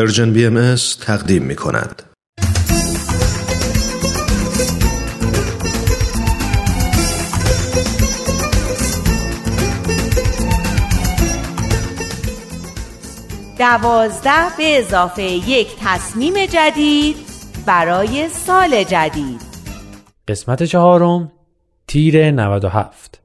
پرژن بی ام تقدیم می کند. دوازده به اضافه یک تصمیم جدید برای سال جدید قسمت چهارم تیر 97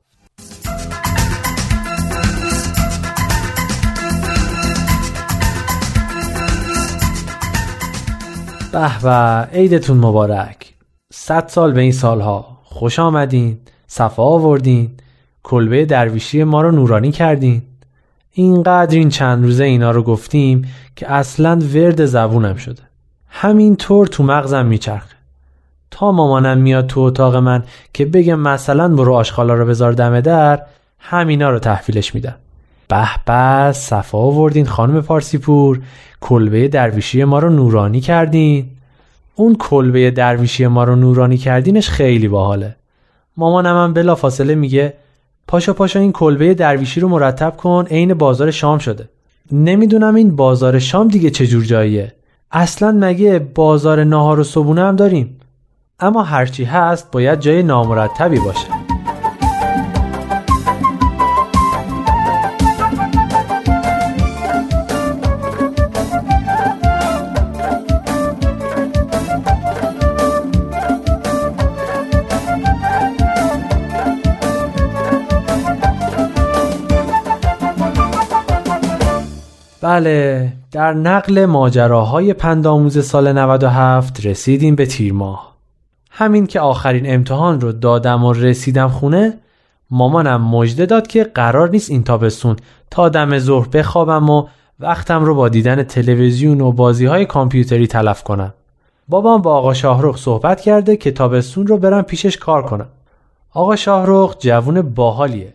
به به. عیدتون مبارک. صد سال به این سالها. خوش آمدین. صفا آوردین. کلبه درویشی ما رو نورانی کردین. اینقدر این چند روزه اینا رو گفتیم که اصلا ورد زبونم شده. همین طور تو مغزم میچرخه. تا مامانم میاد تو اتاق من که بگم مثلا برو آشغالا رو بذار دم در همینا رو تحویلش میدم. به به صفا آوردین خانم پارسیپور. کلبه درویشی ما رو نورانی کردین. اون کلبه درویشی ما رو نورانی کردینش خیلی باحاله. مامانم هم بلا فاصله میگه پاشا پاشا این کلبه درویشی رو مرتب کن عین بازار شام شده. نمی‌دونم این بازار شام دیگه چجور جاییه. اصلا مگه بازار ناهار و صبونه هم داریم؟ اما هرچی هست باید جای نامرتبی باشه. بله در نقل ماجراهای پندآموز سال 97 رسیدیم به تیر ماه. همین که آخرین امتحان رو دادم و رسیدم خونه مامانم مژده داد که قرار نیست این تابستون تا دم ظهر بخوابم و وقتم رو با دیدن تلویزیون و بازی های کامپیوتری تلف کنم. بابام با آقا شاهرخ صحبت کرده که تابستون رو برم پیشش کار کنم. آقا شاهرخ جوون باحالیه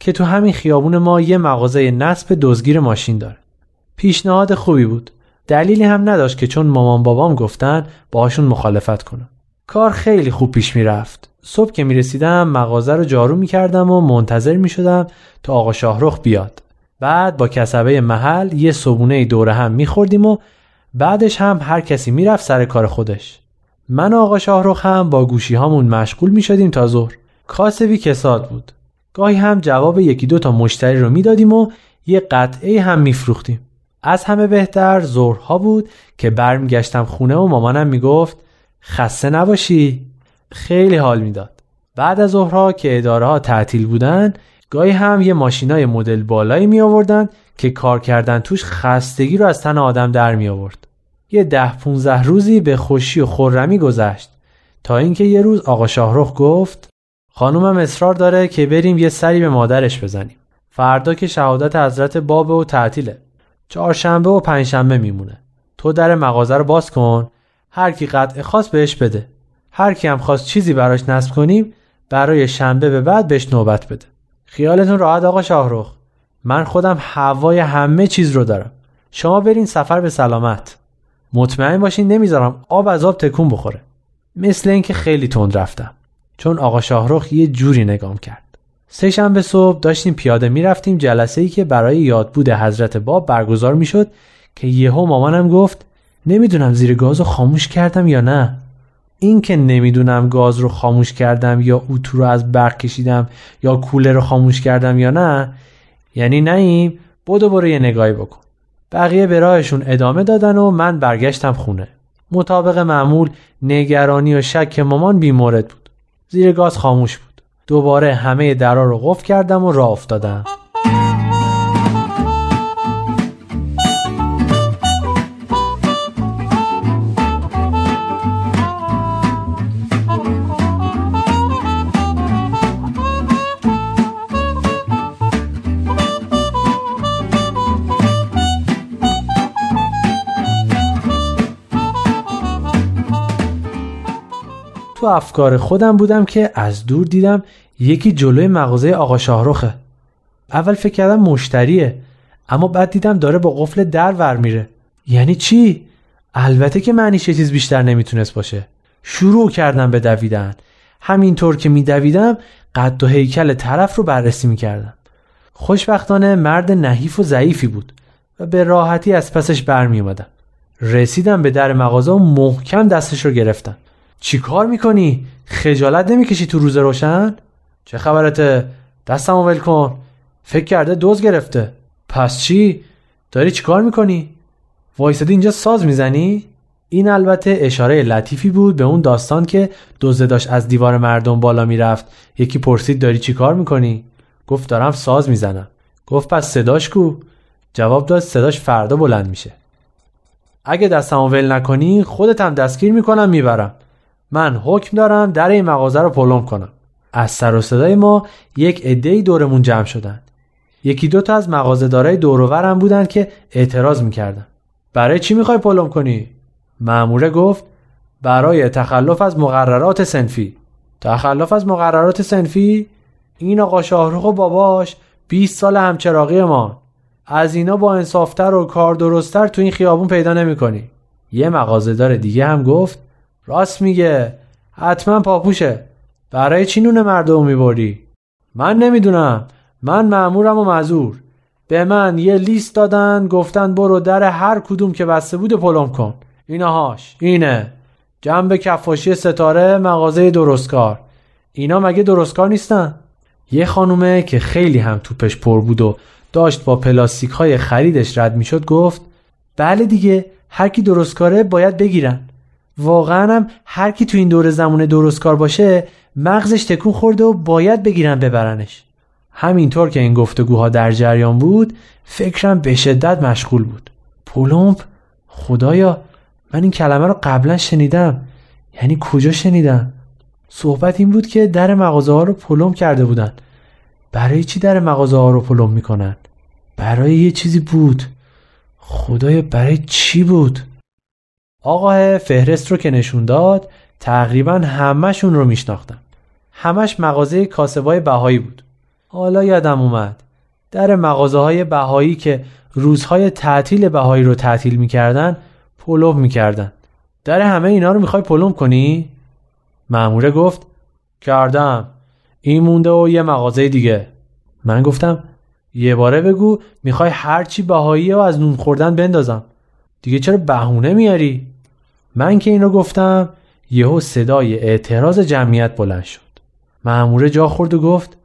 که تو همین خیابون ما یه مغازه نصب دزگیر ماشین داره. پیشنهاد خوبی بود. دلیلی هم نداشت که چون مامان بابام گفتن باهاشون مخالفت کنم. کار خیلی خوب پیش می‌رفت. صبح که می‌رسیدم مغازه رو جارو می‌کردم و منتظر می‌شدم تا آقا شاهرخ بیاد. بعد با کسبه محل یه صبونه دوره هم میخوردیم و بعدش هم هر کسی می‌رفت سر کار خودش. من و آقا شاهرخ هم با گوشی هامون مشغول می‌شدیم تا ظهر. کاسبی کساد بود. گاهی هم جواب یکی دو تا مشتری رو می‌دادیم و یه قطعه هم میفروختیم. از همه بهتر ظهرها بود که برمیگشتم خونه و مامانم می‌گفت خسته نباشی. خیلی حال می‌داد. بعد از ظهرها که اداره ها تعطیل بودن گاهی هم یه ماشینای مدل بالایی می آوردن که کار کردن توش خستگی رو از تن آدم در می آورد یه ده 15 روزی به خوشی و خورمی گذشت. تا اینکه یه روز آقا شاهرخ گفت خانومم اصرار داره که بریم یه سری به مادرش بزنیم. فردا که شهادت حضرت بابه و تعطیله. چهارشنبه و پنجشنبه میمونه. تو در مغازه رو باز کن. هر کی قطع خاص بهش بده. هر کی هم خواست چیزی براش نصب کنیم برای شنبه به بعد بهش نوبت بده. خیالتون راحت آقا شاهرخ. من خودم هوای همه چیز رو دارم. شما برین سفر به سلامت. مطمئن باشین نمی‌ذارم آب از آب تکون بخوره. مثل اینکه خیلی تند رفتم. چون آقا شاهرخ یه جوری نگام کرد. سه شنبه صبح داشتیم پیاده می‌رفتیم جلسه ای که برای یادبود حضرت باب برگزار می‌شد که یهو مامانم گفت نمی‌دونم زیر گاز رو خاموش کردم یا نه. این که نمی‌دونم گاز رو خاموش کردم یا اتو رو از برق کشیدم یا کوله رو خاموش کردم یا نه یعنی نیم بدو برو یه نگاهی بکن. بقیه به راهشون ادامه دادن و من برگشتم خونه. مطابق معمول نگرانی و شک مامان بیمورد بود. زیر گاز خاموش بود. دوباره همه درا رو قفل کردم و راه افتادم. افکار خودم بودم که از دور دیدم یکی جلوی مغازه آقا شاهروخه اول فکر کردم مشتریه اما بعد دیدم داره با قفل در ور میره. یعنی چی؟ البته که معنیش چیز بیشتر نمی‌تونست باشه. شروع کردم به دویدن. همینطور که میدویدم قد و هیکل طرف رو بررسی می‌کردم. خوشبختانه مرد نحیف و ضعیفی بود و به راحتی از پسش برمی اومدم. رسیدم به در مغازه و محکم دستش رو گرفتم. چی کار می‌کنی؟ خجالت نمی‌کشی تو روز روشن؟ چه خبرته؟ دستم ول کن فکر کرده دوز گرفته پس چی؟ داری چی کار می‌کنی؟ وایسادی اینجا ساز می‌زنی؟ این البته اشاره لطیفی بود به اون داستان که دزده داشت از دیوار مردم بالا می‌رفت یکی پرسید داری چی کار می‌کنی؟ گفت دارم ساز می‌زنم گفت پس صداش کو؟ جواب داد صداش فردا بلند میشه اگه دستمو ول نکنی خودت هم دستگیر می‌کنم می‌برم من حکم دارم در این مغازه رو پلم کنم. از سر و صدای ما یک عدهای دورمون جمع شدن یکی دو تا از مغازه دارای دوروورم بودن که اعتراض می‌کردن. برای چی می‌خوای پلم کنی؟ معموره گفت برای تخلف از مقررات سنفی. تخلف از مقررات سنفی؟ این آقا شاهروخ و باباش 20 سال همچراقی ما. از اینا با انصافتر و کار درستتر تو این خیابون پیدا نمی‌کنی. یه مغازهدار دیگه هم گفت راست میگه. حتما پاپوشه. برای چی نون مردم می‌بری؟ من نمی‌دونم. من معمورم و مزور به من یه لیست دادن گفتن برو در هر کدوم که بسته بود پلم کن. اینهاش اینه. جنب کفاشی ستاره مغازه درستکار. اینا مگه درستکار نیستن؟ یه خانومه که خیلی هم توپش پر بود و داشت با پلاستیک های خریدش رد می‌شد گفت بله دیگه هر کی درستکاره باید بگیرن. واقعا هم هر کی تو این دور زمونه درستکار باشه مغزش تکون خورده و باید بگیرن ببرنش. همینطور که این گفتگوها در جریان بود فکرم به شدت مشغول بود. پولومپ خدایا من این کلمه رو قبلا شنیدم. یعنی کجا شنیدم؟ صحبت این بود که در مغازه ها رو پلم کرده بودن. برای چی در مغازه ها رو پلم می‌کنن؟ برای یه چیزی بود. خدایا برای چی بود؟ آقا فهرست رو که نشون داد تقریبا همهشون رو میشناختم همش مغازه کاسبای بهایی بود. حالا یادم اومد. در مغازه های بهایی که روزهای تعطیل بهایی رو تعطیل می‌کردن پلوم می‌کردن. در همه اینا رو می‌خوای پلوم کنی؟ معموره گفت کردم. این مونده و یه مغازه دیگه. من گفتم یه باره بگو می‌خوای هرچی بهایی و از نون خوردن بندازم. دیگه چرا بهونه میاری؟ من که اینو گفتم یهو صدای اعتراض جمعیت بلند شد معموره جا خورد و گفت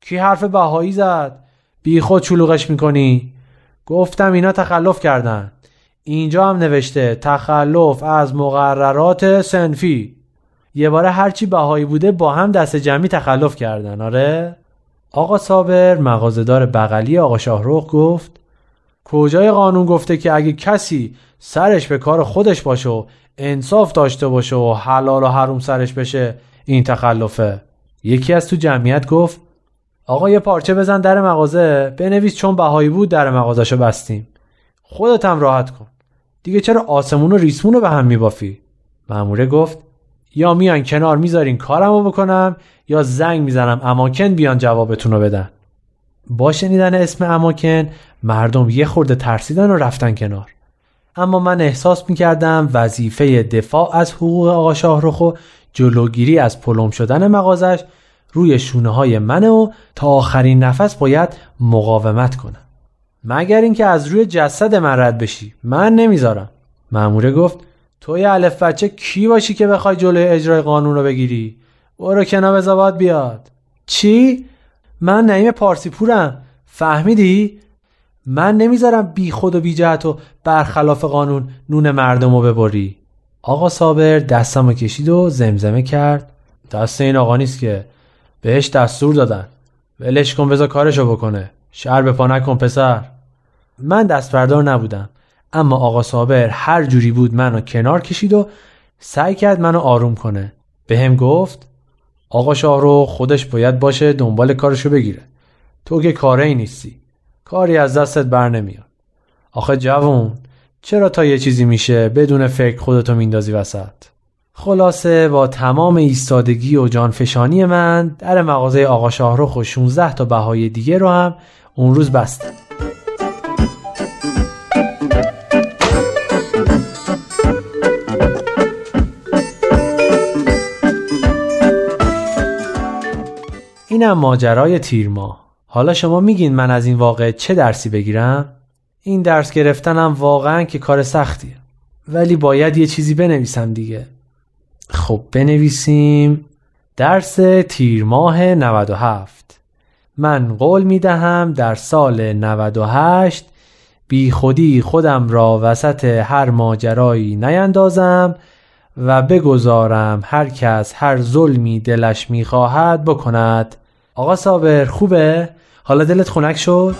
کی حرف بهایی زد؟ بی خود چلوغش می‌کنی؟ گفتم اینا تخلف کردن اینجا هم نوشته تخلف از مقررات سنفی یه باره هرچی بهایی بوده با هم دست جمعی تخلف کردن آره؟ آقا صابر مغازدار بغلی آقا شاهروخ گفت کجای قانون گفته که اگه کسی سرش به کار خودش باشه و انصاف داشته باشه و حلال و حروم سرش بشه این تخلفه. یکی از تو جمعیت گفت آقا یه پارچه بزن در مغازه بنویس چون بهایی بود در مغازشو بستیم. خودت هم راحت کن. دیگه چرا آسمون و ریسمون رو به هم میبافی؟ ماموره گفت یا میان کنار می‌ذارین کارمو بکنم یا زنگ می‌زنم اماکن بیان جوابتون رو بدن. با شنیدن اسم اماکن مردم یه خورده ترسیدن و رفتن کنار. اما من احساس می‌کردم وظیفه دفاع از حقوق آقا شاهرخ جلوگیری از پلم شدن مغازش روی شونه های منه و تا آخرین نفس باید مقاومت کنم. مگر اینکه از روی جسد من رد بشی؟ من نمی‌ذارم. ماموره گفت تو یه الف بچه کی باشی که بخوای جلوی اجرای قانون رو بگیری؟ برو کنار بزا بیاد. چی؟ من نعیم پارسی پورم. فهمیدی؟ من نمی‌ذارم بی خود و بی جهت و برخلاف قانون نون مردم رو ببری. آقا صابر دستم کشید و زمزمه کرد. دست این آقا نیست که. بهش دستور دادن. ولش کن بذار کارشو بکنه. شر به پا نکن پسر. من دست بردار نبودم. اما آقا صابر هر جوری بود منو کنار کشید و سعی کرد منو آروم کنه. به هم گفت آقا شاهرو خودش باید باشه دنبال کارشو بگیره. تو که کاره ای نیستی. کاری از دستت بر نمیاد. آخه جوون چرا تا یه چیزی میشه بدون فکر خودتو میندازی وسط؟ خلاصه با تمام ایستادگی و جانفشانی من در مغازه آقا شاهرخ و 16 تا بهای دیگه رو هم اون روز بستم. اینم ماجرای تیر ماه. حالا شما میگین من از این واقع چه درسی بگیرم؟ این درس گرفتنم واقعا که کار سختیه. ولی باید یه چیزی بنویسم دیگه. خب بنویسیم درس تیر ماه 97 من قول می دهم در سال 98 بی خودی خودم را وسط هر ماجرایی نیندازم و بگذارم هر کس هر ظلمی دلش می‌خواهد بکند. آقا صابر خوبه؟ حالا دلت خنک شد؟